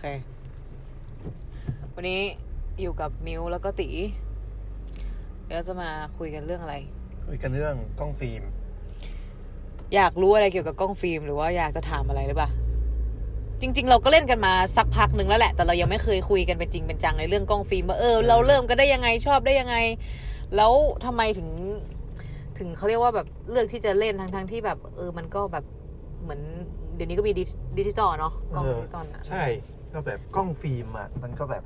เค วันนี้อยู่กับมิวแล้วก็ตีเดี๋ยวจะมาคุยกันเรื่องอะไร คุยกันเรื่องกล้องฟิล์ม อยากรู้อะไรเกี่ยวกับกล้องฟิล์ม หรือว่าอยากจะถามอะไรหรือเปล่า จริง ๆ เราก็เล่นกันมาสักพักหนึ่งแล้วแหละ แต่เรายังไม่เคยคุยกันเป็นจริงเป็นจังในเรื่องกล้องฟิล์มว่าเออ เราเริ่มกันได้ยังไงชอบได้ยังไง แล้วทำไมถึง ถึงเขาเรียกว่าแบบเลือกที่จะเล่นทั้งทั้งๆที่แบบ เออมันก็แบบเหมือนเดี๋ยวนี้ก็มีดิจิดิจิตอลเนาะกล้องเออดิจิตอลอะใช่ ก็แบบกล้องฟิล์มอะมันก็แบบ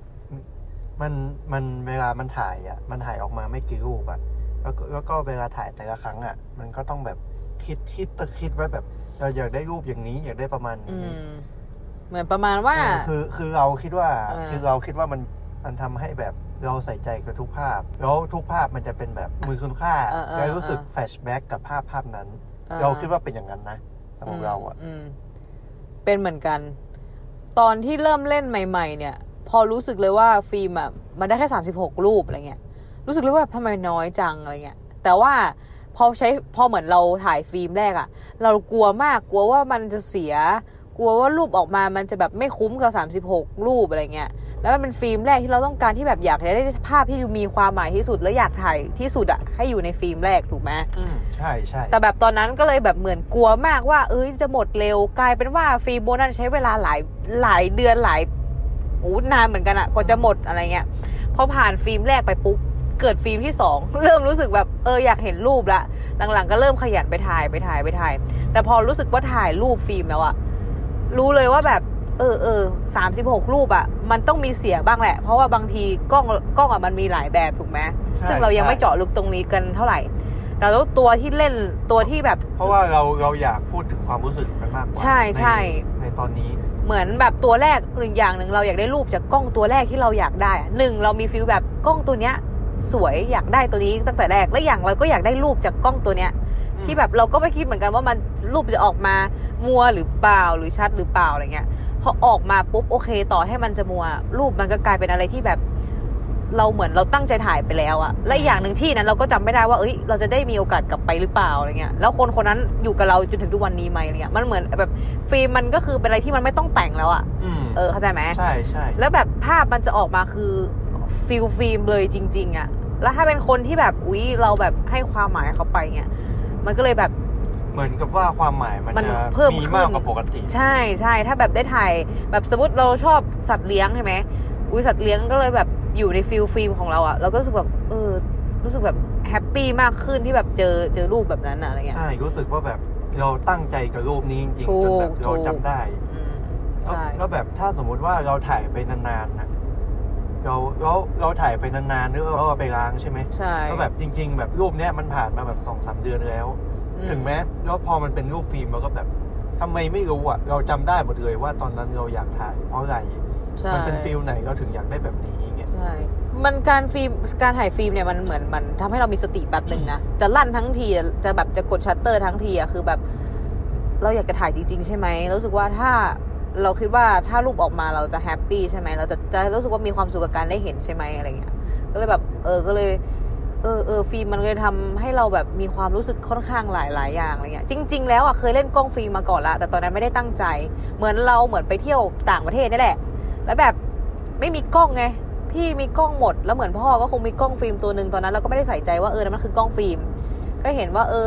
มันมันเวลามันถ่ายอะ มันถ่ายออกมาไม่กี่รูปอะแล้วก็แล้วก็เวลาถ่ายแต่ละครั้งอะ มันก็ต้องแบบคิดคิดตะคิดไว้แบบเราอยากได้รูปอย่างนี้ อยากได้ประมาณนี้อืมเหมือนประมาณว่าเออคือคือเราคิดว่าเออคือเราคิดว่ามันมันทำให้แบบเราใส่ใจกับทุกภาพ แล้วทุกภาพมันจะเป็นแบบมีคุณค่าเออเออแล้วรู้สึกเออ flashback กับภาพภาพนั้นออเราคิดว่าเป็นอย่างนั้นนะสำหรับเราอะมันเป็นเหมือนกัน ตอนที่เริ่มเล่นใหม่ ๆ เนี่ย พอรู้สึกเลยว่าฟิล์มอะมันได้แค่สามสิบหกรูปอะไรเงี้ยรู้สึกเลยว่าทำไมน้อยจังอะไรเงี้ยแต่ว่าพอใช้พอเหมือนเราถ่ายฟิล์มแรกอะเรากลัวมากกลัวว่ามันจะเสีย กลัวว่ารูปออกมามันจะแบบไม่คุ้มกับ 36 รูปอะไรเงี้ย แล้วมันเป็นฟิล์มแรกที่เราต้องการที่แบบอยากจะได้ภาพที่มีความหมายที่สุดและอยากถ่ายที่สุดอะให้อยู่ในฟิล์มแรกถูกไหมอืมใช่ใช่แต่แบบตอนนั้นก็เลยแบบเหมือนกลัวมากว่า เอ้ยจะหมดเร็วกลายเป็นว่าฟิล์มม้วนนั้นใช้เวลาหลายหลายเดือนหลายโอ้นานเหมือนกันอะกว่าจะหมดอะไรเงี้ยพอผ่านฟิล์มแรกไปปุ๊บเกิดฟิล์มที่สองเริ่มรู้สึกแบบเอออยากเห็นรูปละหลังๆ ก็เริ่มขยันไปถ่ายไปถ่ายไปถ่าย แต่พอรู้สึกว่าถ่ายรูปฟิล์มแล้วอะรู้เลยว่าแบบ เออเออสามสิบหกรูปอะมันต้องมีเสียบ้างแหละ เพราะว่าบางทีกล้องกล้องอะมันมีหลายแบบถูกไหมใช่ซึ่งเรายังใช่ไม่เจาะลึกตรงนี้กันเท่าไหร่ แต่ว่าตัวที่เล่นตัวที่แบบ เพราะว่าเราเราอยากพูดถึงความรู้สึกมันมากกว่าใช่ใช่ในตอนนี้เหมือนแบบตัวแรกหนึ่งอย่างหนึ่งเราอยากได้รูปจากกล้องตัวแรกที่เราอยากได้อะหนึ่งเรามีฟิลแบบกล้องตัวเนี้ย สวยอยากได้ตัวนี้ตั้งแต่แรกและอย่างเราก็อยากได้รูปจากกล้องตัวเนี้ยอืมที่แบบเราก็ไม่คิดเหมือนกันว่ามันรูปจะออกมามัวหรือเปล่าหรือชัดหรือเปล่าอะไรเงี้ย พอออกมาปุ๊บโอเค ต่อให้มันจะมัว รูปมันก็กลายเป็นอะไรที่แบบ เราเหมือนเราตั้งใจถ่ายไปแล้วอะและอีกอย่างหนึ่งที่นั้นเราก็จำไม่ได้ว่าเอ้ย เราจะได้มีโอกาสกลับไปหรือเปล่าอะไรเงี้ยแล้วคนคนนั้นอยู่กับเราจนถึงทุกวันนี้ไหมอะไรเงี้ยมันเหมือนแบบฟิล์มมันก็คือเป็นอะไรที่มันไม่ต้องแต่งแล้วอะอืมเออเข้าใจไหมใช่ใช่แล้วแบบภาพมันจะออกมาคือ feel ฟิล์มเลยจริง ๆอะแล้วถ้าเป็นคนที่แบบอุ๊ยเราแบบให้ความหมายเขาไปเงี้ยมันก็เลยแบบ เหมือนกับว่าความหมายมันมันจะเพิ่มมีขึ้นมากกว่าปกติ ใช่ใช่ถ้าแบบได้ถ่ายแบบสมมติเราชอบสัตว์เลี้ยงใช่ไหมอุ้ยสัตว์เลี้ยงก็เลยแบบอยู่ในฟิลฟิล์มของเราอะเราก็รู้สึกแบบเออรู้สึกแบบแฮปปี้มากขึ้นที่แบบเจอเจอรูปแบบนั้นอะอะไรเงี้ยใช่รู้สึกว่าแบบเราตั้งใจกับรูปนี้จริงถูๆจนกแบบเราถูกจำได้อืมใช่แล้วแบบถ้าสมมุติว่าเราถ่ายไปนานๆนะเราเราเราถ่ายไปนานๆหรือเราเอาไปล้างใช่ไหมใช่แล้วแบบจริง ๆ แบบรูปเนี้ยมันผ่านมาแบบสองสามเดือนแล้วอื ถึงแม้แล้วพอมันเป็นรูปฟิล์มเราก็แบบทำไมไม่รู้อะ เราจำได้หมดเลยว่าตอนนั้นเราอยากถ่าย เพราะอะไรใช่มันเป็น feel ไหนเราถึงอยากได้แบบนี้อย่างเงี้ยใช่มันการฟิล์มการถ่ายฟิล์มเนี่ยมันเหมือนมันทำให้เรามีสติแบบหนึ่งนะจะลั่นทั้งทีจะแบบจะกดชัตเตอร์ทั้งทีอะคือแบบ เราอยากจะถ่ายจริง ๆ ใช่ไหมรู้สึกว่าถ้าเราคิดว่าถ้ารูปออกมาเราจะ happy ใช่ไหมเราจะจะรู้สึกว่ามีความสุขกับการได้เห็นใช่ไหมอะไรเงี้ยก็เลยแบบ เออก็เลย เออเออฟิล์มมันเลยทำให้เราแบบมีความรู้สึกค่อนข้างหลายหลายอย่างอะไรเงี้ยจริง ๆ แล้วอะเคยเล่นกล้องฟิล์มมาก่อนละแต่ตอนนั้นไม่ได้ตั้งใจ เหมือนเราเหมือนไปเที่ยวต่างประเทศนี่แหละ แล้วแบบไม่มีกล้องไงพี่มีกล้องหมดแล้วเหมือนพ่อก็คงมีกล้องฟิล์มตัวหนึ่งตอนนั้นเราก็ไม่ได้ใส่ใจว่าเออนั่นมันคือกล้องฟิล์มก็เห็นว่า เออ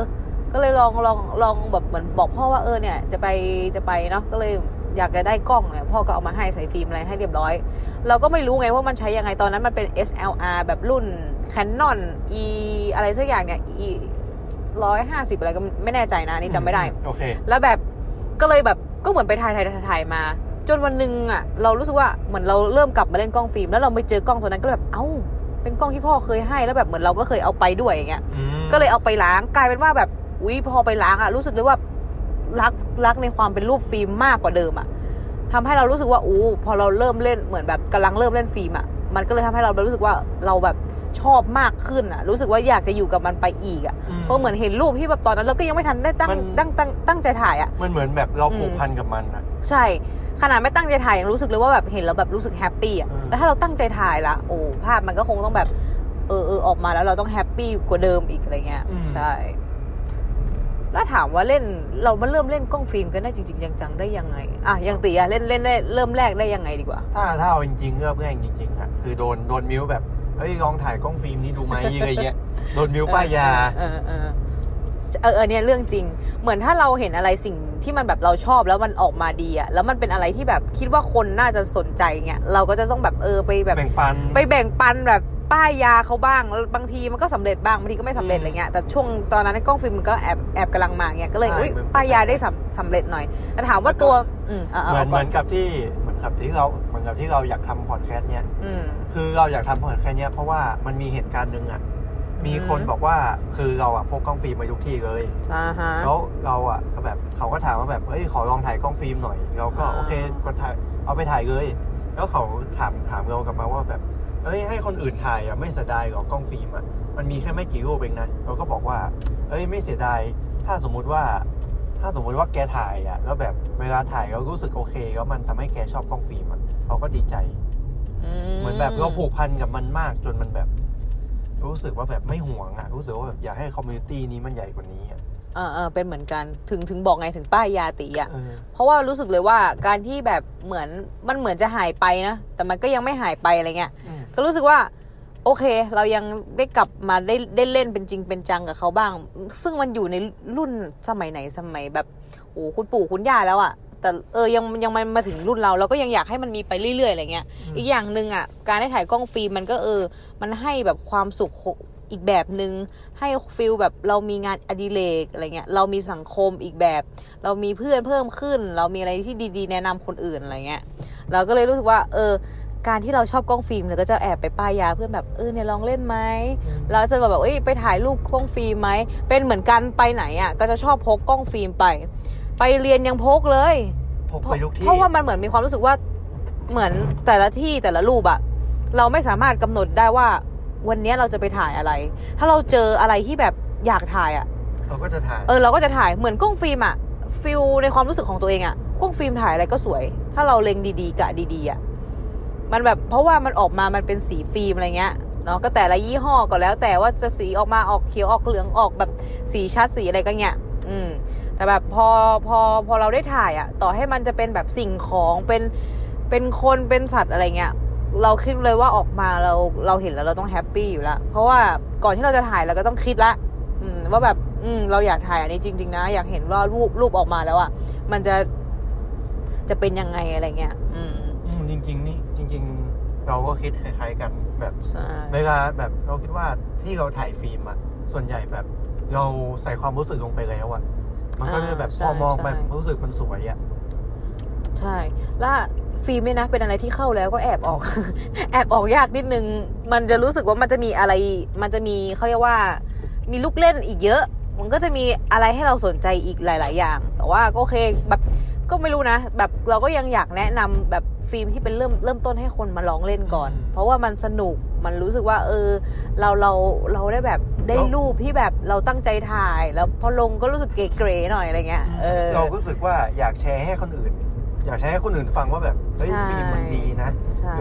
ก็เลยลองลองลองแบบเหมือนบอกพ่อว่าเออเนี่ย จะไปจะไปเนาะก็เลย อยากจะได้กล้องเนี่ยพ่อก็เอามาให้ใส่ฟิล์มอะไรให้เรียบร้อย เราก็ไม่รู้ไงว่ามันใช้ยังไงตอนนั้นมันเป็น SLR แบบรุ่น Canon E อะไรสักอย่างเนี่ย E ร้อยห้าสิบอะไรก็ไม่แน่ใจนะอันนี่จำไม่ได้โอเคแล้วแบบก็เลยแบบก็เหมือนไปถ่ายถ่ายถ่ายถ่ายมา จนวันหนึ่งอะ เรารู้สึกว่าเหมือนเราเริ่มกลับมาเล่นกล้องฟิล์มแล้วเราไปเจอกล้องตัวนั้นก็แบบเอ้าเป็นกล้องที่พ่อเคยให้แล้วแบบเหมือนเราก็เคยเอาไปด้วยอย่างเงี้ยอืมก็เลยเอาไปล้างกลายเป็นว่าแบบอุ้ยพอไปล้างอะรู้สึกเลยว่ารักรักในความเป็นรูปฟิล์มมากกว่าเดิมอะ ทำให้เรารู้สึกว่าอู้พอเราเริ่มเล่นเหมือนแบบกำลังเริ่มเล่นฟิล์มอะมันก็เลยทำให้เรารู้สึกว่าเราแบบชอบมากขึ้นอะ รู้สึกว่าอยากจะอยู่กับมันไปอีกอะอืมเพราะเหมือนเห็นรูปที่แบบตอนนั้นเราก็ยังไม่ทันได้ตั้งมันตั้งตั้งตั้งใจถ่ายอะมันเหมือนแบบเราผูกพันกับมันอะใช่ขนาดไม่ตั้งใจถ่ายยังรู้สึกเลยว่าแบบเห็นแล้วแบบรู้สึก happy อะอืมแล้วถ้าเราตั้งใจถ่ายละโอ้ภาพมันก็คงต้องแบบเออเออออกมาแล้วเราต้อง happy กว่าเดิมอีกอะไรเงี้ยใช่ แล้วถามว่าเล่นเรามาเริ่มเล่นกล้องฟิล์มกันได้จริง ๆ จังๆได้ยังไงอะอยังตีอะเล่นเล่นได้เริ่มแรกได้ยังไงดีกว่า ถ้าถ้าเอาจริงๆเงือบแรกจริงๆอะคือโดนโดนมิวแบบเฮ้ยลองถ่ายกล้องฟิล์มนี้ดูไหมอะไรเงี้ยโดนมิวป้ายยาเออเออเออเออเนี่ยเรื่องจริง เหมือนถ้าเราเห็นอะไรสิ่งที่มันแบบเราชอบแล้วมันออกมาดีอะแล้วมันเป็นอะไรที่แบบคิดว่าคนน่าจะสนใจเงี้ยเราก็จะต้องแบบเออไปแบบแบ่งปันไปแบ่งปันแบบ ป้ายยาเขาบ้างแล้วบางทีมันก็สำเร็จบ้างบางทีก็ไม่สำเร็จอะไรเงี้ยแต่ช่วงตอนนั้นกล้องฟิล์มมันก็แอบแอบกำลังมาเงี้ยก็เลยใช่อุ้ยมันป้ายยาได้สำสำเร็จหน่อยแต่ถามว่าตัวอืมเอาเอาเหมือนเอาเหก่อมือนนกับที่เหมือนกับที่เราเหมือนกับที่เราอยากทำพอดแคสต์เนี้ยอืมคือเราอยากทำพอดแคสต์เนี้ยเพราะว่ามันมีเหตุการณ์หนึ่งอะมีคนบอกว่าคือเราอะพกกล้องฟิล์มไปทุกที่เลยอ่าฮะแล้วเราอะก็แบบเขาก็ถามว่าแบบเฮ้ยขอลองถ่ายกล้องฟิล์มหน่อย เราก็อ่าโอเคก็ถ่ายเอาไปถ่ายเลย แล้วเขาถามถามเรากลับมาว่าแบบ เฮ้ยให้คนอื่นถ่ายอะไม่เสียดายหรอกล้องฟิล์มอะมันมีแค่ไม่กี่รูปเองนะเราก็บอกว่า เอ้ยไม่เสียดายถ้าสมมุติว่า ถ้าสมมุติว่าแกถ่ายอะแล้วแบบเวลาถ่ายเรารู้สึกโอเคแล้วมันทำให้แกชอบกล้องฟิล์มอะเราก็ดีใจเหมือนแบบเราผูกพันกับมันมากจนมันแบบ รู้สึกว่าแบบไม่ห่วงอะรู้สึกว่าแบบอยากให้ community นี้มันใหญ่กว่านี้อะเออเออเป็นเหมือนกันถึงถึงบอกไงถึงป้ายยาดีอะเออเพราะว่ารู้สึกเลยว่าการที่แบบเหมือนมันเหมือนจะหายไปนะแต่มันก็ยังไม่หายไปอะไรเงี้ยอืม ก็รู้สึกว่า โอเค เรายังได้กลับมาได้ได้เล่นเป็นจริงเป็นจังกับเขาบ้าง ซึ่งมันอยู่ในรุ่นสมัยไหนสมัยแบบโอ้คุณปู่คุณย่าแล้วอะแต่เออยังยังมันมาถึงรุ่นเราเราก็ยังอยากให้มันมีไปเรื่อยๆอะไรเงี้ย อีกอย่างหนึ่งอะการได้ถ่ายกล้องฟิล์มมันก็เออ มันให้แบบความสุขอีกแบบหนึ่งให้ feel แบบเรามีงานอดิเรกอะไรเงี้ยเรามีสังคมอีกแบบ เรามีเพื่อนเพิ่มขึ้น เรามีอะไรที่ดีๆ แนะนำคนอื่นอะไรเงี้ยเราก็เลยรู้สึกว่า เออ การที่เราชอบกล้องฟิล์มเราก็จะแอบไปป้ายยาเพื่อนแบบเออเนี่ยลองเล่นไหมเราจะแบบเอ้ยไปถ่ายรูปกล้องฟิล์มไหมเป็นเหมือนกันไปไหนอะก็จะชอบพกกล้องฟิล์มไป ไปเรียนยังพกเลยพกเพไปราะทุกที่เพราะว่ามันเหมือนมีความรู้สึกว่าเหมือนแต่ละที่แต่ละรูปอะเราไม่สามารถกำหนดได้ว่าวันเนี้ยเราจะไปถ่ายอะไร ถ้าเราเจออะไรที่แบบอยากถ่ายอะเราก็จะถ่ายเออเราก็จะถ่ายเหมือนกล้องฟิล์มอะ feel ในความรู้สึกของตัวเองอะกล้องฟิล์มถ่ายอะไรก็สวย ถ้าเราเล็งดีๆกะดีๆอะ มันแบบเพราะว่ามันออกมามันเป็นสีฟิล์มอะไรเงี้ยเนาะก็แต่ละยี่ห้อก็แล้ว แต่ว่าจะสีออกมาออกเขียวออกเหลืองออกแบบสีชัดสีอะไรก็เงี้ยอืมแต่แบบพอพอพอเราได้ถ่ายอะต่อให้มันจะเป็นแบบสิ่งของเป็นเป็นคนเป็นสัตว์อะไรเงี้ยเราคิดเลยว่าออกมาเราเราเห็นแล้วเราต้อง happy อยู่แล้วเพราะว่าก่อนที่เราจะถ่ายเราก็ต้องคิดละอืมว่าแบบอืมเราอยากถ่ายอันนี้จริง ๆ นะ อยากเห็นว่ารูปรูปออกมาแล้วอะมันจะจะเป็นยังไงอะไรเงี้ย อืม จริง ๆ นี่จริง ๆ เราก็คิดคล้าย ๆ กันแบบใช่เวลาแบบเราคิดว่าที่เราถ่ายฟิล์มอะส่วนใหญ่แบบเราใส่ความรู้สึกลงไปแล้วอะมันก็จะแบบพอมองแบบรู้สึกมันสวยอะใช่ แล้วฟิล์มเนี่ยนะเป็นอะไรที่เข้าแล้วก็แอบออก แอบออกยากนิดนึง มันจะรู้สึกว่ามันจะมีอะไร มันจะมีเขาเรียกว่า มีลูกเล่นอีกเยอะ มันก็จะมีอะไรให้เราสนใจอีกหลาย ๆ อย่าง แต่ว่าก็โอเคแบบก็ไม่รู้นะ แบบเราก็ยังอยากแนะนำแบบ ฟิล์มที่เป็นเริ่มเริ่มต้นให้คนมาลองเล่นก่อนอืมเพราะว่ามันสนุกมันรู้สึกว่า เออ เราเราเราได้แบบได้แล้วรูปที่แบบเราตั้งใจถ่าย แล้วพอลงก็รู้สึกเก๋ๆหน่อยอะไรเงี้ยเออเรารู้สึกว่าอยากแชร์ให้คนอื่น อยากแชร์ให้คนอื่นฟังว่าแบบเฮ้ยใช่ฟิล์มมันดีนะใช่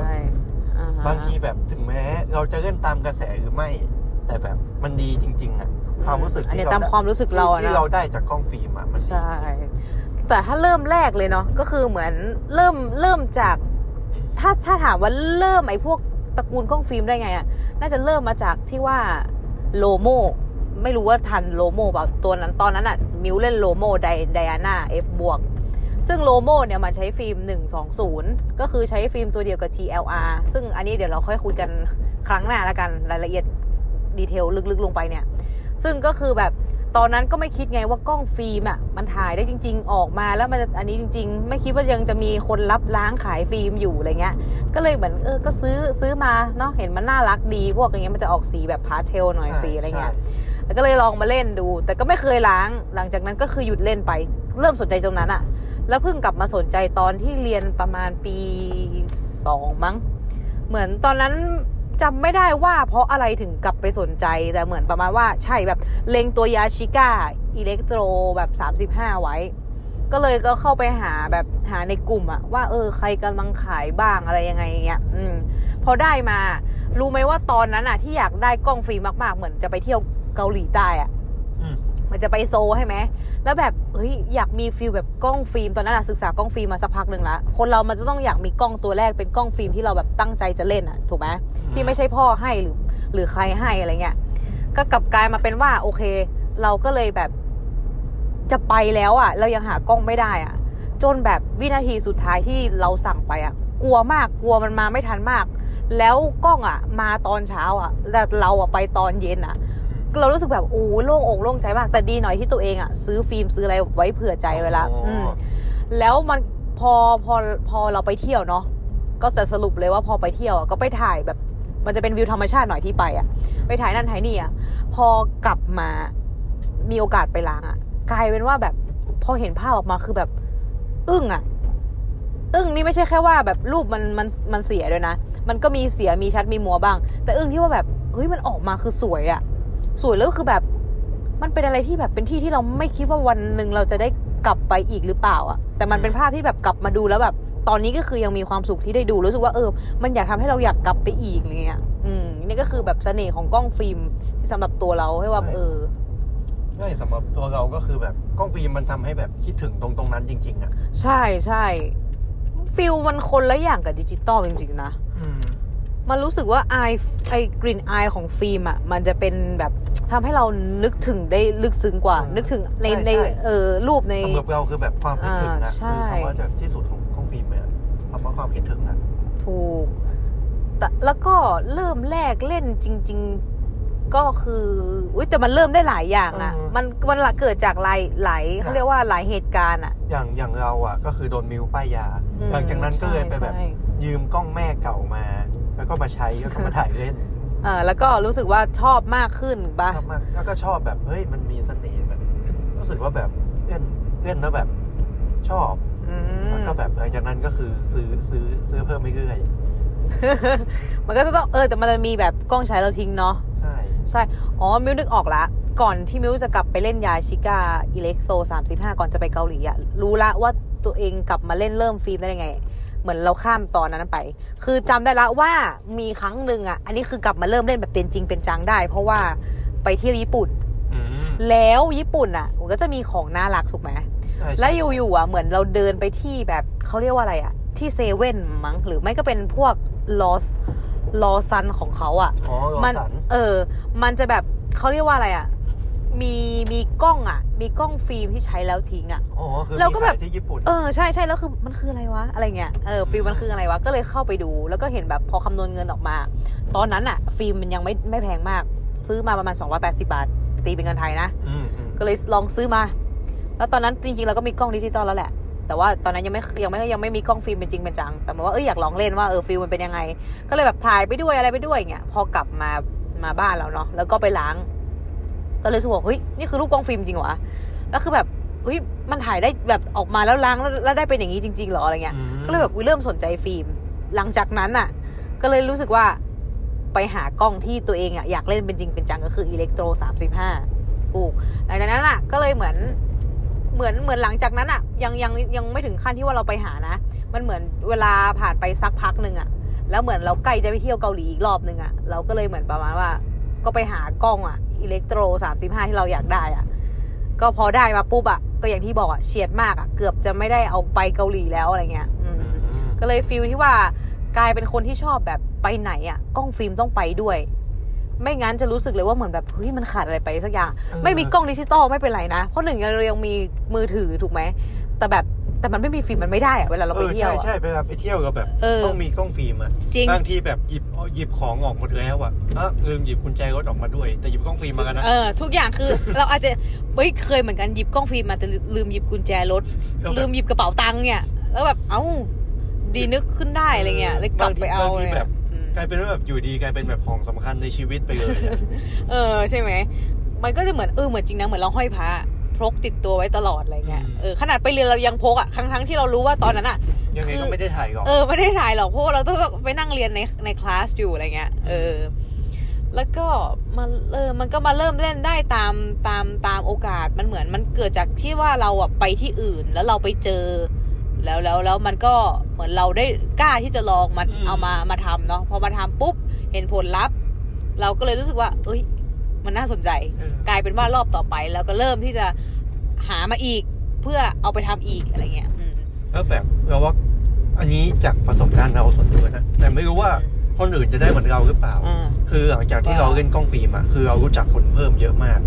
อ่ฮะบางทีแบบถึงแม้ เราจะเล่นตามกระแสหรือไม่ แต่แบบมันดีจริง ๆอะความรู้สึกอันนี้ที่ตามได้ความรู้สึกเราอะที่นะเราได้จากกล้องฟิล์มอะมันดีใช่แต่ถ้าเริ่มแรกเลยเนาะก็คือเหมือนเริ่มเริ่มจาก ถ้าถ้าถามว่าเริ่มไอ้พวกตระกูลกล้องฟิล์มได้ไงอะน่าจะเริ่มมาจากที่ว่าLomo ไม่รู้ว่าทัน Lomo เปล่าตัวนั้นตอนนั้นอะมิวเล่นโลโมไดไดอาน่า F บวกซึ่งโลโมเนี่ยมันใช้ฟิล์ม 120 ก็คือใช้ฟิล์มตัวเดียวกับ TLR ซึ่งอันนี้เดี๋ยวเราค่อยคุยกันครั้งหน้าละกันรายละเอียด detail ลึกๆลงไปเนี่ย ซึ่งก็คือแบบ ตอนนั้นก็ไม่คิดไงว่ากล้องฟิล์มอะมันถ่ายได้จริง ๆ ออกมาแล้วมันจะอันนี้จริง ๆ ไม่คิดว่ายังจะมีคนรับล้างขายฟิล์มอยู่อะไรเงี้ย ก็เลยเหมือนเออก็ซื้อซื้อมาเนาะเห็นมันน่ารักดี พวกอย่างเงี้ยมันจะออกสีแบบพาสเทลหน่อยใช่สีอะไรเงี้ยใช่แล้วก็เลยลองมาเล่นดู แต่ก็ไม่เคยล้างหลังจากนั้นก็คือหยุดเล่นไป เริ่มสนใจตรงนั้นอะแล้วเพิ่งกลับมาสนใจตอนที่เรียนประมาณปีสองมั้ง เหมือนตอนนั้น จำไม่ได้ว่าเพราะอะไรถึงกลับไปสนใจ แต่เหมือนประมาณว่าใช่แบบเล็งตัวยาชิก้าอิเล็กโทรแบบ 35 ไว้ ก็เลยก็เข้าไปหาแบบหาในกลุ่มอะว่าเออใครกำลังขายบ้างอะไรยังไงเงี้ยอืมพอได้มา รู้ไหมว่าตอนนั้นอะที่อยากได้กล้องฟิล์มมากๆ เหมือนจะไปเที่ยวเกาหลีใต้อะ มันจะไปโซลใช่ไหมแล้วแบบเฮ้ยอยากมี feel แบบกล้องฟิล์มตอนนั้นอะศึกษากล้องฟิล์มมาสักพักหนึ่งละคนเรามันจะต้องอยากมีกล้องตัวแรกเป็นกล้องฟิล์มที่เราแบบตั้งใจจะเล่นอะถูกไหมที่ไม่ใช่พ่อให้หรือหรือใครให้อะไรเงี้ยก็กลับกลายมาเป็นว่าโอเค เราก็เลยแบบจะไปแล้วอะเรายังหากล้องไม่ได้อะจนแบบวินาทีสุดท้ายที่เราสั่งไปอะกลัวมากกลัวมันมาไม่ทันมาก แล้วกล้องอะมาตอนเช้าอะแต่เราอะไปตอนเย็นอะ เรารู้สึกแบบโอ้โล่งอกโล่งใจมาก แต่ดีหน่อยที่ตัวเองอะซื้อฟิล์มซื้ออะไรไว้เผื่อใจไว้ละอ๋ออืมแล้วมันพอพอพอเราไปเที่ยวเนาะก็จะสรุปเลยว่าพอไปเที่ยวอะก็ไปถ่ายแบบมันจะเป็นวิวธรรมชาติหน่อยที่ไปอะไปถ่ายนั่นถ่ายนี่อะพอกลับมามีโอกาสไปล้างอะกลายเป็นว่าแบบพอเห็นภาพออกมาคือแบบ อึ้งอะอึ้งนี่ไม่ใช่แค่ว่าแบบรูปมันมันมันเสียด้วยนะ มันก็มีเสียมีชัดมีมัวบ้าง แต่อึ้งที่ว่าแบบเฮ้ยมันออกมาคือสวยอะ สวยแล้วคือแบบ มันเป็นอะไรที่แบบเป็นที่ที่เราไม่คิดว่าวันหนึ่งเราจะได้กลับไปอีกหรือเปล่าอะแต่มันเป็นภาพที่แบบกลับมาดูแล้วแบบ ตอนนี้ก็คือยังมีความสุขที่ได้ดูรู้สึกว่าเออ มันอยากทำให้เราอยากกลับไปอีกอะไรเงี้ยอืมนี่ก็คือแบบเสน่ห์ของกล้องฟิล์มที่สำหรับตัวเราให้ว่าเออใช่สำหรับตัวเราก็คือแบบกล้องฟิล์มมันทำให้แบบคิดถึงตรงตรงนั้นจริง ๆอะใช่ใช่ feel มันคนละอย่างกับดิจิตอลจริงๆนะอื มมันรู้สึกว่าไอ้ไอ้กลิ่นอายของฟิล์มอะมันจะเป็นแบบทำให้เรานึกถึงได้ลึกซึ้งกว่า นึกถึงในในเออรูปในสำหรับเราคือแบบความคิดถึงนะอ่าใช่คือคำว่าแบบที่สุดของกล้องฟิล์มเลยอะคำว่าความคิดถึงอะถูกแต่แล้วก็เริ่มแรกเล่นจริง ๆ ก็คืออุ้ยแต่มันเริ่มได้หลายอย่างนะมันมันละเกิดจากหลายหลายเขาเรียกว่าหลายเหตุการณ์อะ อย่างอย่างเราอะ ก็คือโดนมิวป้ายยาอืมหลังจากนั้นก็เลยไปแบบใช่ยืมกล้องแม่เก่ามา แล้วก็มาใช้แล้วก็มาถ่ายเล่นเออแล้วก็รู้สึกว่าชอบมากขึ้นปะชอบมากแล้วก็ชอบแบบเฮ้ยมันมีเสน่ห์แบบรู้สึกว่าแบบเล่นเล่นแล้วแบบชอบอืมแล้วก็แบบหลังจากนั้นก็คือซื้อซื้อซื้อเพิ่มไม่เรื่อยมันก็จะต้องเออแต่มันจะมีแบบกล้องใช้เราทิ้งเนาะใช่ใช่อ๋อมิวนึกออกละก่อนที่มิวจะกลับไปเล่นยาชิก้าอิเล็กโซ35ก่อนจะไปเกาหลีอะรู้ละว่าตัวเองกลับมาเล่นเริ่มฟิล์มได้ยังไง เหมือนเราข้ามตอนนั้นไป คือจำได้ละว่ามีครั้งหนึ่งอะอันนี้คือกลับมาเริ่มเล่นแบบเป็นจริงเป็นจังได้ เพราะว่าไปเที่ยวญี่ปุ่นอืมแล้วญี่ปุ่นอะมันก็จะมีของน่ารักถูกไหมใช่ใช่แล้วอยู่ๆอะเหมือนเราเดินไปที่แบบเขาเรียกว่าอะไรอะ ที่เซเว่นมั้งหรือไม่ก็เป็นพวกลอสลอว์สันของเขาอะอ๋อลอว์สัน เออ มันจะแบบเขาเรียกว่าอะไรอะ มีมีกล้องอะ มีกล้องฟิล์มที่ใช้แล้วทิ้งอะอ๋อคือเราก็แบบมีขายที่ญี่ปุ่นเออใช่ใช่แล้วคือมันคืออะไรวะอะไรเงี้ยเออฟิล์มมันคืออะไรวะก็เลยเข้าไปดู แล้วก็เห็นแบบพอคำนวณเงินออกมา ตอนนั้นอะ ฟิล์มมันยังไม่ไม่แพงมาก ซื้อมาประมาณ 280 บาท ตีเป็นเงินไทยนะอืมอืมก็เลยลองซื้อมา แล้วตอนนั้นจริงๆเราก็มีกล้องดิจิตอลแล้วแหละแต่ว่าตอนนั้นยังไม่ยังไม่ยังไม่มีกล้องฟิล์มเป็นจริงเป็นจัง แต่เหมือนว่าเอออยากลองเล่นว่าเออฟิล์มมันเป็นยังไง ก็เลยแบบถ่ายไปด้วยอะไรไปด้วยอย่างเงี้ยพอกลับมามาบ้านเราเนาะแล้วก็ไปล้าง ก็เลยรู้สึกว่าเฮ้ยนี่คือรูปกล้องฟิล์มจริงเหรอวะแล้วคือแบบเฮ้ยมันถ่ายได้แบบออกมาแล้วล้างแล้วแล้วได้เป็นอย่างนี้จริงๆเหรออะไรเงี้ยอืมก็เลยแบบอุ๊ยเริ่มสนใจฟิล์ม หลังจากนั้นอะ ก็เลยรู้สึกว่าไปหากล้องที่ตัวเองอะอยากเล่นเป็นจริงเป็นจังก็คืออิเล็กโทรสามสิบห้าถูกหลังจากนั้นอะ ก็เลยเหมือนเหมือนเหมือนหลังจากนั้นอะ ยังยังยังไม่ถึงขั้นที่ว่าเราไปหานะ มันเหมือนเวลาผ่านไปสักพักหนึ่งอะแล้วเหมือนเราใกล้จะไปเที่ยวเกาหลีอีกรอบหนึ่งอะเราก็เลยเหมือนประมาณว่า ก็ไปหากล้องอะอิเล็กโทรสามสิบห้าที่เราอยากได้อะก็พอได้มาปุ๊บอะก็อย่างที่บอกอะเฉียดมากอะเกือบจะไม่ได้เอาไปเกาหลีแล้วอะไรเงี้ยอืมออืมก็เลย feel ที่ว่ากลายเป็นคนที่ชอบแบบไปไหนอะกล้องฟิล์มต้องไปด้วย ไม่งั้นจะรู้สึกเลยว่าเหมือนแบบเฮ้ยมันขาดอะไรไปสักอย่างเออไม่มีกล้องดิจิตอลไม่เป็นไรนะ เพราะหนึ่งเรายังมีมือถือถูกไหมแต่แบบ แต่มันไม่มีฟิล์มมันไม่ได้อะเวลาเราไปเที่ยวอออะใช่ใช่เวลาไปเที่ยวก็แบบเออต้องมีกล้องฟิล์มอะจริงบางทีแบบหยิบหยิบของออกหมดแล้วอะเออลืมหยิบกุญแจรถออกมาด้วย แต่หยิบกล้องฟิล์มมากันนะเออทุกอย่างคือเราอาจจะเฮ้ยเคยเหมือนกันหยิบกล้องฟิล์มมาแต่ลืมหยิบกุญแจรถแล้วแบบลืมหยิบกระเป๋าตังค์เนี่ยแล้วแบบเอ้าดีนึกขึ้นได้อะไรเงี้ยเลยกลับไปเอาบางทีเลยแบบอืมกลายเป็นว่าแบบอยู่ดีกลายเป็นแบบของสำคัญในชีวิตไปเลยอะเออใช่ไหม มันก็จะเหมือนเออเหมือนจริงนะเหมือนเราห้อยพระ พกติดตัวไว้ตลอดอะไรเงี้ยอืมเออขนาดไปเรียนเรายังพกอะทั้งทั้งๆที่เรารู้ว่าตอนนั้นอะยังไงคือก็ไม่ได้ถ่ายหรอก เออไม่ได้ถ่ายหรอกเพราะว่าเราต้องไปนั่งเรียนในในคลาสอยู่อะไรเงี้ย เออ แล้วก็มันเออมันก็มาเริ่มเล่นได้ตามตามตามโอกาสมันเหมือนมันเกิดจากที่ว่าเราอะไปที่อื่นแล้วเราไปเจอ แล้วแล้วแล้วมันก็เหมือนเราได้กล้าที่จะลองมาเอามามาทำเนาะพอมาทำปุ๊บเห็นผลลัพธ์ เราก็เลยรู้สึกว่า เอ้ย มันน่าสนใจเออกลายเป็นว่ารอบต่อไปแล้วก็เริ่มที่จะหามาอีกเพื่อเอาไปทำอีกอะไรเงี้ยอืมแล้วแบบเราว่าอันนี้จากประสบการณ์เราส่วนตัวนะแต่ไม่รู้ว่าคนอื่นจะได้เหมือนเราหรือเปล่าอ่าคือหลังจากที่ว่าเราเล่นกล้องฟิล์มอะคือเรารู้จักคนเพิ่มเยอะมาก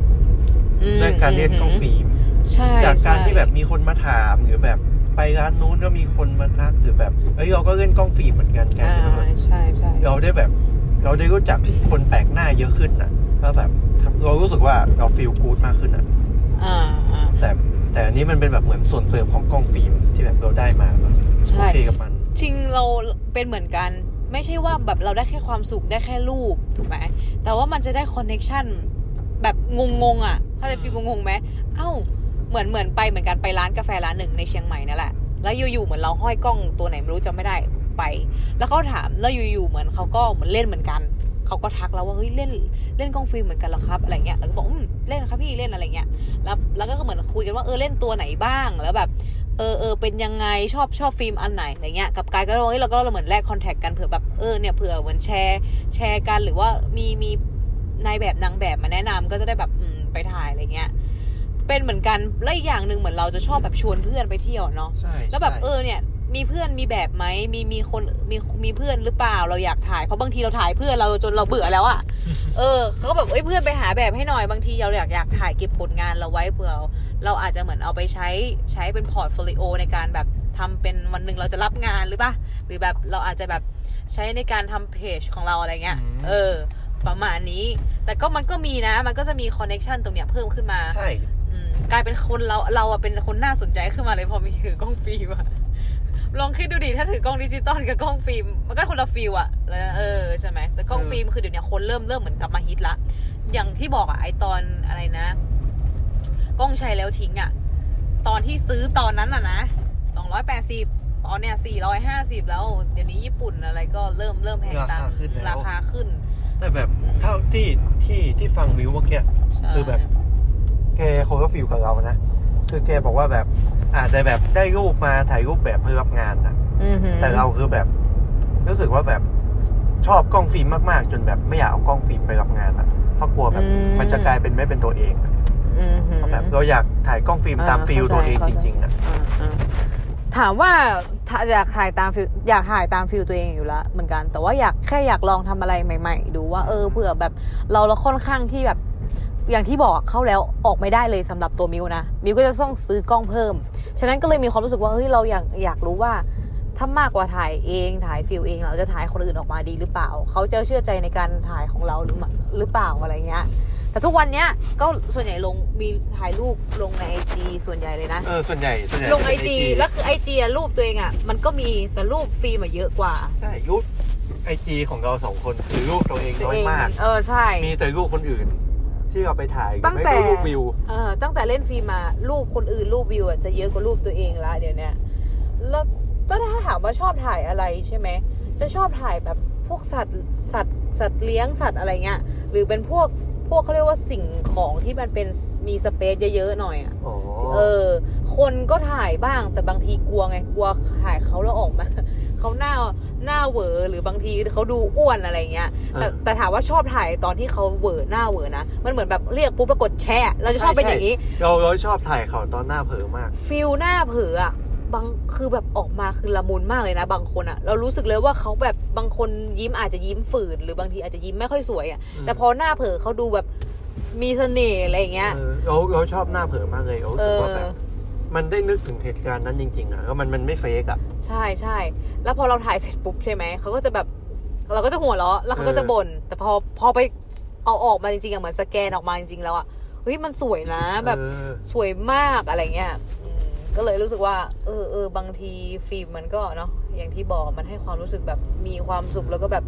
อืมด้วยการเล่นกล้องฟิล์มใช่จากการใช่ที่แบบมีคนมาถามหรือแบบไปร้านนู้นก็มีคนมาทักหรือแบบเอ้ยเราก็เล่นกล้องฟิล์มเหมือนกันกลายอ่าเป็นว่าใช่ใช่เราได้แบบ เราได้รู้จักคนแปลกหน้าเยอะขึ้นนะ แล้วแบบเรารู้สึกว่าเราฟีลกู๊ดมากขึ้นอะอ่าอ่าแต่แต่อันนี้มันเป็นแบบเหมือนส่วนเสริมของกล้องฟิล์มที่แบบเราได้มาเราใช่โอเคกับมัน จริงเราเป็นเหมือนกัน ไม่ใช่ว่าแบบเราได้แค่ความสุขได้แค่รูปถูกไหมแต่ว่ามันจะได้ connection แบบงงๆอะเข้าใจ feel งงๆไหมเอ้าเหมือนเหมือนไปเหมือนกันไปร้านกาแฟร้านหนึ่งในเชียงใหม่นั่นแหละแล้วอยู่ๆเหมือนเราห้อยกล้องตัวไหนไม่รู้จำไม่ได้ไป แล้วเขาถามแล้วอยู่ๆเหมือนเขาก็เหมือนเล่นเหมือนกัน เขาก็ทักเราว่าเฮ้ยเล่นเล่นกล้องฟิล์มเหมือนกันเหรอครับอะไรเงี้ยแล้วก็บอกอืมเล่นครับพี่เล่นอะไรเงี้ยแล้วแล้วก็เหมือนคุยกันว่าเออเล่นตัวไหนบ้างแล้วแบบเออเออเป็นยังไงชอบชอบฟิล์มอันไหนอะไรเงี้ยกับกายก็เลยเฮ้ยเราก็เหมือนแลก contact กันเผื่อแบบเออเนี่ยเผื่อเหมือนแชร์แชร์กันหรือว่ามีมีนายแบบนางแบบมาแนะนำก็จะได้แบบอืมไปถ่ายอะไรเงี้ยเป็นเหมือนกันและอีกอย่างหนึ่งเหมือนเราจะชอบแบบชวนเพื่อนไปเที่ยวเนาะใช่แล้วแบบใช่เออเนี่ย มีเพื่อนมีแบบไหมมีมีคนมีมีเพื่อนหรือเปล่าเราอยากถ่ายเพราะบางทีเราถ่ายเพื่อนเราจนเราเบื่อแล้วอะ่ะ เออเขาก็แบบเอ้ยเพื่อนไปหาแบบให้หน่อยบางทีเราอยากอยากถ่ายเก็บผลงานเราไว้เผื่อเราอาจจะเหมือนเอาไปใช้ใช้เป็น portfolio ในการแบบทำเป็นวันหนึ่งเราจะรับงานหรือปะหรือแบบเราอาจจะแบบใช้ในการทำเพจของเราอะไรเงี้ย เออ ประมาณนี้ แต่ก็มันก็มีนะ มันก็จะมี connection ตรงเนี้ยเพิ่มขึ้นมา ใช่อืมกลายเป็นคนเราเราอะเป็นคนน่าสนใจขึ้นมาเลยพอมีถือกล้องฟิล์มอะ ลองคิดดูดิถ้าถือกล้องดิจิตอลกับกล้องฟิล์มมันก็คนละ feel อะแล้วเออใช่ไหมแต่กล้องฟิล์มคือเดี๋ยวนี้คนเริ่มเริ่มเหมือนกลับมาฮิตละ อย่างที่บอกอะไอตอนอะไรนะ กล้องใช้แล้วทิ้งอะตอนที่ซื้อตอนนั้นอะนะสองร้อยแปดสิบตอนเนี้ยสี่ร้อยห้าสิบแล้ว เดี๋ยวนี้ญี่ปุ่นอะไรก็เริ่มเริ่มแพงตามราคาขึ้นแล้ว ราคาขึ้น แต่แบบเท่าที่ที่ที่ฟังมิวเมื่อกี้ใช่ คือแบบแกคนก็ฟิลกับเรานะ คือแกบอกว่าแบบอาจจะแบบได้รูปมาถ่ายรูปแบบเพื่อรับงานนะอือหือแต่เราคือแบบ รู้สึกว่าแบบชอบกล้องฟิล์มมากๆ จนแบบไม่อยากเอากล้องฟิล์มไปรับงานอะเพราะกลัวแบบอืมมันจะกลายเป็นไม่เป็นตัวเองอะอือหือแบบเราอยากถ่ายกล้องฟิล์มตามอ่าฟิลเข้าใจตัวเองเข้าใจเข้าใจจริง ๆอะอ่าๆถามว่าถ้าอยากถ่ายตาม feel อยากถ่ายตาม feel ตัวเองอยู่แล้วเหมือนกัน แต่ว่าอยากแค่อยากลองทำอะไรใหม่ ๆ ดูว่าเออเผื่อแบบเราเราค่อนข้างที่แบบ อย่างที่บอกเข้าแล้วออกไม่ได้เลยสำหรับตัวมิวนะมิวก็จะต้องซื้อกล้องเพิ่ม ฉะนั้นก็เลยมีความรู้สึกว่าเฮ้ยเราอยากอยากรู้ว่าถ้ามากกว่าถ่ายเองถ่าย feel เอง เราจะถ่ายคนอื่นออกมาดีหรือเปล่า เขาจะเชื่อใจในการถ่ายของเราหรือไม่หรือเปล่าอะไรเงี้ยแต่ทุกวันเนี้ยก็ส่วนใหญ่ลงมีถ่ายรูปลงในไอจีส่วนใหญ่เลยนะเออส่วนใหญ่ส่วนใหญ่ลงไอจะเป็นจี IG แล้วคือไอจีรูปตัวเองอะมันก็มีแต่รูปฟิล์มอะเยอะกว่าใช่รูปไอจีของเราสองคนคือรูปตัวเองตัวน้อยเองมาก เออใช่ มีแต่รูปคนอื่น ที่เราไปถ่ายตั้งไม่แต่ก็รูปวิวเออตั้งแต่เล่นฟิล์มมารูปคนอื่นรูปวิวอะจะเยอะกว่ารูปตัวเองละเดี๋ยวเนี้ยแล้วก็ถ้าถามว่าชอบถ่ายอะไรใช่ไหมจะชอบถ่ายแบบพวกสัตว์สัตว์สัตว์เลี้ยงสัตว์อะไรเงี้ยหรือเป็นพวกพวกเขาเรียกว่าสิ่งของที่มันเป็นมีสเปซเยอะๆหน่อยอะอ๋อเออ คนก็ถ่ายบ้างแต่บางทีกลัวไงกลัวถ่ายเขาแล้วออกมา เขาหน้าหน้าเหวอหรือบางทีเขาดูอ้วนอะไรเงี้ยแต่แต่ถามว่าชอบถ่ายตอนที่เขาเหวอหน้าเหวอนะมันเหมือนแบบเรียกปุ๊บแล้วกดแชร์เราจะชอบเป็นอย่างนี้ เราเราชอบถ่ายเขาตอนหน้าเผลอมาก ฟิลหน้าเผลออะบางคือแบบออกมาคือละมุนมากเลยนะ บางคนอะเรารู้สึกเลยว่าเขาแบบบางคนยิ้มอาจจะยิ้มฝืนหรือบางทีอาจจะยิ้มไม่ค่อยสวยอะอืมแต่พอหน้าเผลอเขาดูแบบมีเสน่ห์อะไรอย่างเงี้ยเออเราเราชอบหน้าเผลอมากเลยเรารู้เอสึกอว่าแบบ มันได้นึกถึงเหตุการณ์นั้นจริง ๆอะแล้วมันมันไม่เฟกอะใช่ใช่แล้วพอเราถ่ายเสร็จปุ๊บใช่ไหมเขาก็จะแบบเราก็จะหัวเราะแล้วเขาก็จะบ่นแต่พอพอไปเอาออกมาจริงๆอะเหมือนสแกนออกมาจริงๆแล้วอะเฮ้ยมันสวยนะแบบเออสวยมากอะไรเงี้ยอืมก็เลยรู้สึกว่า เออเออบางทีฟิล์มมันก็เนาะอย่างที่บอกมันให้ความรู้สึกแบบมีความสุขแล้วก็แบบ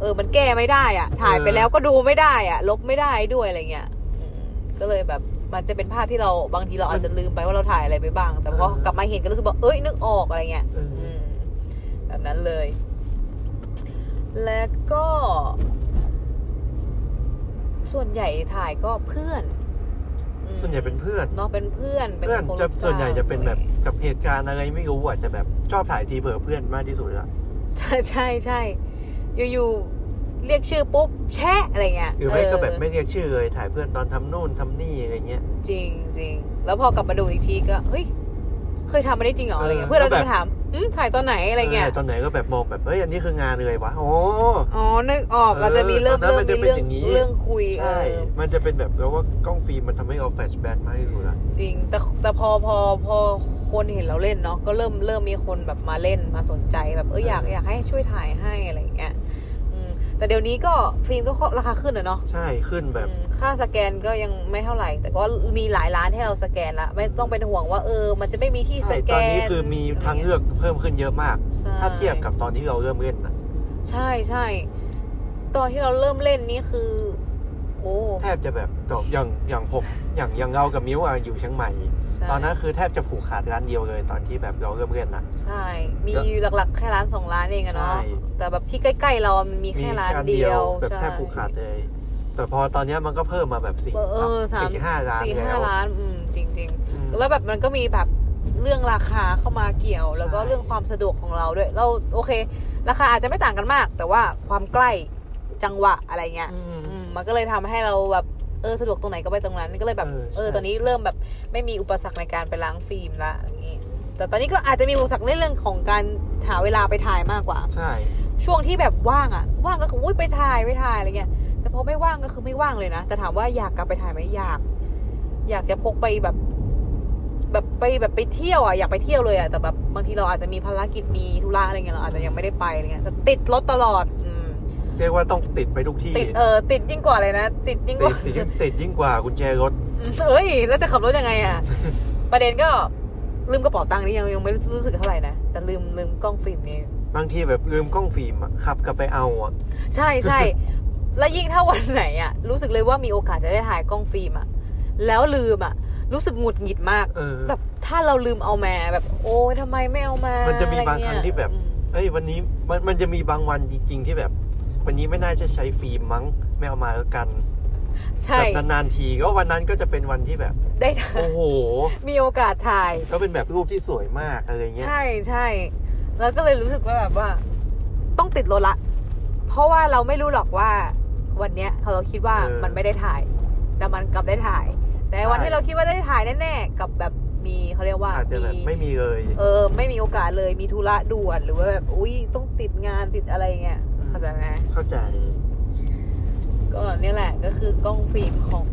เออมันแก้ไม่ได้อะถ่ายไปแล้วก็ดูไม่ได้อะลบไม่ได้ด้วยอะไรเงี้ยอืมก็เลยแบบ มันจะเป็นภาพที่เราบางทีเราอาจจะลืมไปว่าเราถ่ายอะไรไปบ้าง แต่พอกลับมาเห็นก็รู้สึกว่าเอ้ยนึกออกอะไรเงี้ยเอออืมแบบนั้นเลย แล้วก็ ส่วนใหญ่ถ่ายก็เพื่อนอืมส่วนใหญ่เป็นเพื่อนเนาะเป็นเพื่อนเป็นเพื่อนคนจะรู้กส่วนใหญ่จะเป็นแบบกับเหตุการณ์อะไรไม่รู้อะจะแบบชอบถ่ายทีเผลอเพื่อนมากที่สุดอะใช่ใช่ใช่อยู่ๆ เรียกชื่อปุ๊บแชะอะไรเงี้ยหรือไม่ก็แบบเออไม่เรียกชื่อเลยถ่ายเพื่อนตอนทำนู่นทำนี่อะไรเงี้ย จริงจริงแล้วพอกลับมาดูอีกทีก็เฮ้ยเคยทำมาได้จริงเหรออะไรเงี้ยเออเพื่อนเราก็จะแบบมาถามอืมถ่ายตอนไหนอะไรเงี้ยถ่ายตอนไหนก็แบบมองแบบเฮ้ยอันนี้คืองานเลยวะโอ้อ๋อนึกออกเราจะมีเริ่มเออเริ่มตอนนั้นมันจะเป็นมีเรื่องอย่างนี้เรื่องคุยใช่เออมันจะเป็นแบบแล้วว่ากล้องฟิล์มมันทำให้เรา flashback มากที่สุดอะจริง แต่แต่พอพอพอคนเห็นเราเล่นเนาะก็เริ่มเริ่มมีคนแบบมาเล่นมาสนใจแบบเอออยากอยากให้ช่วยถ่ายให้อะไรอย่างเงี้ยอืม แต่เดี๋ยวนี้ก็ฟิล์มก็ราคาขึ้นอะเนาะใช่ขึ้นแบบอืมค่าสแกนก็ยังไม่เท่าไหร่ แต่ก็มีหลายร้านให้เราสแกนละไม่ต้องเป็นห่วงว่าเออ มันจะไม่มีที่สใช่แกตอนนนี้คือมีทางเลือกเพิ่มขึ้นเยอะมากใช่ถ้าเทียบกับตอนที่เราเริ่มเล่นนะใช่ใช่ตอนที่เราเริ่มเล่นนี่คือ โอ้แทบจะแบบอย่างอย่างผมอย่างอย่างเรากับมิ้วอะอยู่เชียงใหม่ใช่ตอนนั้นคือแทบจะผูกขาดร้านเดียวเลยตอนที่แบบเราเริ่มเล่นนะใช่ มีหลักๆแค่ร้านสองร้านเองอะเนาะใช่แต่แบบที่ใกล้ๆเรามันมีแค่ร้านเดียวแบบใช่แทบผูกขาดเลย แต่พอตอนเนี้ยมันก็เพิ่มมาแบบสี่เออเออสามสี่ห้าร้านสี่แล้ห้าวร้านอืมจริงจริงๆอืมแล้วแบบมันก็มีแบบเรื่องราคาเข้ามาเกี่ยว แล้วก็ใช่เรื่องความสะดวกของเราด้วย เราโอเค ราคาอาจจะไม่ต่างกันมาก แต่ว่าความใกล้จังหวะอะไรเงี้ยอื มอืมมันก็เลยทำให้เราแบบเออสะดวกตรงไหนก็ไปตรงนั้นก็เลยแบบเออเออใช่ตอนนี้เริ่มแบบไม่มีอุปสรรคในการไปล้างฟิล์มละอย่างงี้แต่ตอนนี้ก็อาจจะมีอุปสรรคในเรื่องของการหาเวลาไปถ่ายมากกว่า ใช่ ช่วงที่แบบว่างอะว่างก็คืออุ้ยไปถ่ายไปถ่ายอะไรเงี้ยแต่พอไม่ว่างก็คือไม่ว่างเลยนะแต่ถามว่าอยากกลับไปถ่ายไหมอยาก อยากจะพกไปแบบ แบบไปแบบไปเที่ยวอะอยากไปเที่ยวเลยอะแต่แบบบางทีเราอาจจะมีภารกิจมีธุระอะไรเงี้ยเราอาจจะยังไม่ได้ไปอะไรเงี้ยแต่ติดรถตลอดอืม เรียกว่าต้องติดไปทุกที่ ติดเออติดยิ่งกว่าเลยนะ ติดยิ่งกติว่าดติดยิ่งติดยิ่งกว่ากุญแจรถเฮ้ย แล้วจะขับรถยังไงอะประเด็นก็ลืมกระเป๋าตังค์นี่ยังยังไม่รู้สึกเท่าไหร่นะ แต่ลืมลืมกล้องฟิล์มนี่บางทีแบบลืมกล้องฟิล์มอะขับกลับไปเอาอะใช่ใช่แล้วยิ่งถ้าวันไหนอะรู้สึกเลยว่ามีโอกาสจะได้ถ่ายกล้องฟิล์มอะแล้วลืมอะรู้สึกหงุดหงิดมากเออแบบถ้าเราลืมเอามาแบบ โอ้ยทำไมไม่เอามา มันจะมีอไเยบางครั้งที่แบบอืมเอ้ยวันนี้มันมันจะมีบางวันจริง ๆ ที่แบบ วันนี้ไม่น่าจะใช้ฟิล์มมั้งไม่เอามาแล้วกันใช่แบบนานๆทีก็วันนั้นก็จะเป็นวันที่แบบ ได้ถ่ายโอ้โห มีโอกาสถ่ายก็เป็นแบบรูปที่สวยมากอะไรเงี้ยใช่ใช่แล้วก็เลยรู้สึกว่าแบบว่า ต้องติดรถละ เพราะว่าเราไม่รู้หรอกว่า วันเนี้ยเราคิดว่ามันไม่ได้ถ่าย แต่มันกลับได้ถ่าย แต่วันที่เราคิดว่าได้ถ่ายแน่ๆกับแบบมีเขาเรียกว่าอาจจะมีแบบไม่มีเลย เออ ไม่มีโอกาสเลยมีธุระด่วนหรือว่าแบบอุ้ยต้องติดงานติดอะไรเงี้ย เข้าใจไหมเข้าใจ ก็เนี่ยแหละก็คือกล้องฟิล์มของ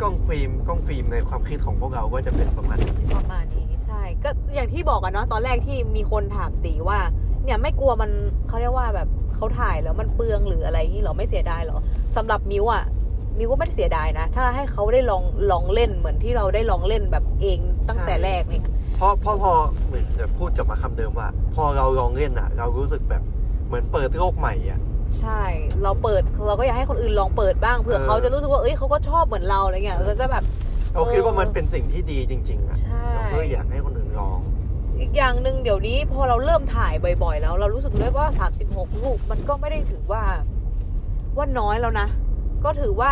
กล้องฟิล์มกล้องฟิล์มในความคิดของพวกเราก็จะเป็นประมาณนี้ประมาณนี้ใช่ ก็อย่างที่บอกกันเนาะตอนแรกที่มีคนถามตีว่า เนี่ยไม่กลัวมันเขาเรียกว่าแบบเขาถ่ายแล้วมันเปลืองหรืออะไรนี่หรอไม่เสียดายหรอสำหรับมิวอะมิวก็ไม่ได้เสียดายนะ ถ้าให้เขาได้ลองลองเล่นเหมือนที่เราได้ลองเล่นแบบเองตั้งแต่ใช่แรกเนี่ยเพราะเพราะพอเหมือนจะพูดกลับมาคำเดิมว่า พอเราลองเล่นอะเรารู้สึกแบบเหมือนเปิดโลกใหม่อะ ใช่ เราเปิดเราก็อยากให้คนอื่นลองเปิดบ้างเผื่อเออเขาจะรู้สึกว่าเอ้ยเขาก็ชอบเหมือนเราอะไรเงี้ยเออจะแบบเราคิดว่าเออมันเป็นสิ่งที่ดีจริงๆอะใช่เราก็เลยอยากให้คนอื่นลอง อีกอย่างหนึ่งเดี๋ยวนี้พอเราเริ่มถ่ายบ่อยๆ แล้ว เรารู้สึกเลยว่า 36 รูปมันก็ไม่ได้ถือว่า ว่าน้อยแล้วนะ ก็ถือว่า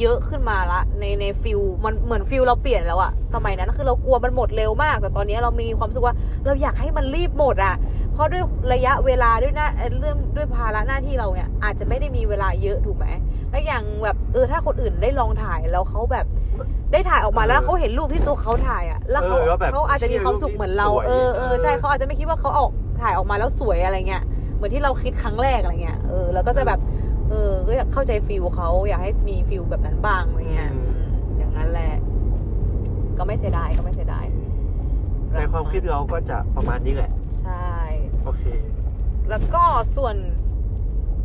เยอะขึ้นมาละในในฟิลมันเหมือนฟิลเราเปลี่ยนแล้วอะสมัยนั้นคือเรากลัวมันหมดเร็วมาก แต่ตอนนี้เรามีความรู้สึกว่าเราอยากให้มันรีบหมดอะเพราะด้วยระยะเวลาด้วยหน้าเอ่อเรื่องด้วยภาระหน้าที่เราเนี่ยอาจจะไม่ได้มีเวลาเยอะถูกไหมแล้วอย่างแบบเออถ้าคนอื่นได้ลองถ่ายแล้วเขาแบบได้ถ่ายออกมาแล้วเขาเห็นรูปที่ตัวเขาถ่ายอะแล้วเขาเออแล้วแบบเขาอาจจะมีความสุขเหมือนเราสวยเออเออใช่เออเขาอาจจะไม่คิดว่าเขาออกถ่ายออกมาแล้วสวยอะไรเงี้ยเหมือนที่เราคิดครั้งแรกอะไรเงี้ยเออแล้วก็จะแบบเออ ก็อยากเข้าใจ feel เขาอยากให้มี feel แบบนั้นบ้างอะไรเงี้ยอืมอืมอย่างนั้นแหละ ก็ไม่เสียดายก็ไม่เสียดายในความคิดเราก็จะประมาณนี้แหละ ใช่ โอเค แล้วก็ส่วน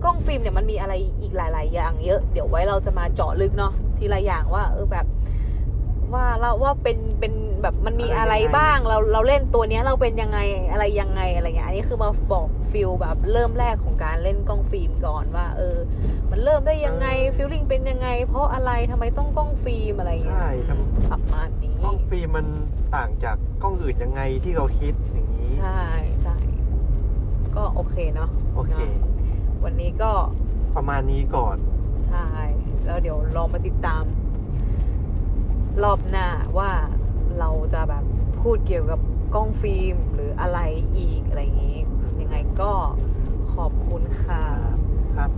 กล้องฟิล์มเนี่ยมันมีอะไรอีกหลาย ๆ อย่างเยอะ เดี๋ยวไว้เราจะมาเจาะลึกเนาะทีละอย่างว่า เออแบบ ว่าเราว่าเป็นเป็นแบบมันมีอะอะไรไรยังไงบ้างเราเราเล่นตัวเนี้ยเราเป็นยังไงอะไรยังไงอะไรเงี้ยอันนี้คือมาบอก feel แบบเริ่มแรกของการเล่นกล้องฟิล์มก่อนว่า เออ มันเริ่มได้ยังไงฟิลลิ่งเป็นยังไง เพราะอะไรทำไมต้องกล้องฟิล์มอะไรเงี้ยใช่ทำประมาณนี้กล้องฟิล์มมันต่างจากกล้องอื่นยังไงที่เราคิดอย่างนี้ ใช่ใช่ก็โอเคเนาะโอเค วันนี้ก็ประมาณนี้ก่อน ใช่ แล้วเดี๋ยวลองมาติดตาม รอบหน้าว่าเราจะแบบพูดเกี่ยวกับกล้องฟิล์มหรืออะไรอีกอะไรอย่างนี้ ยังไงก็ขอบคุณค่ะครับ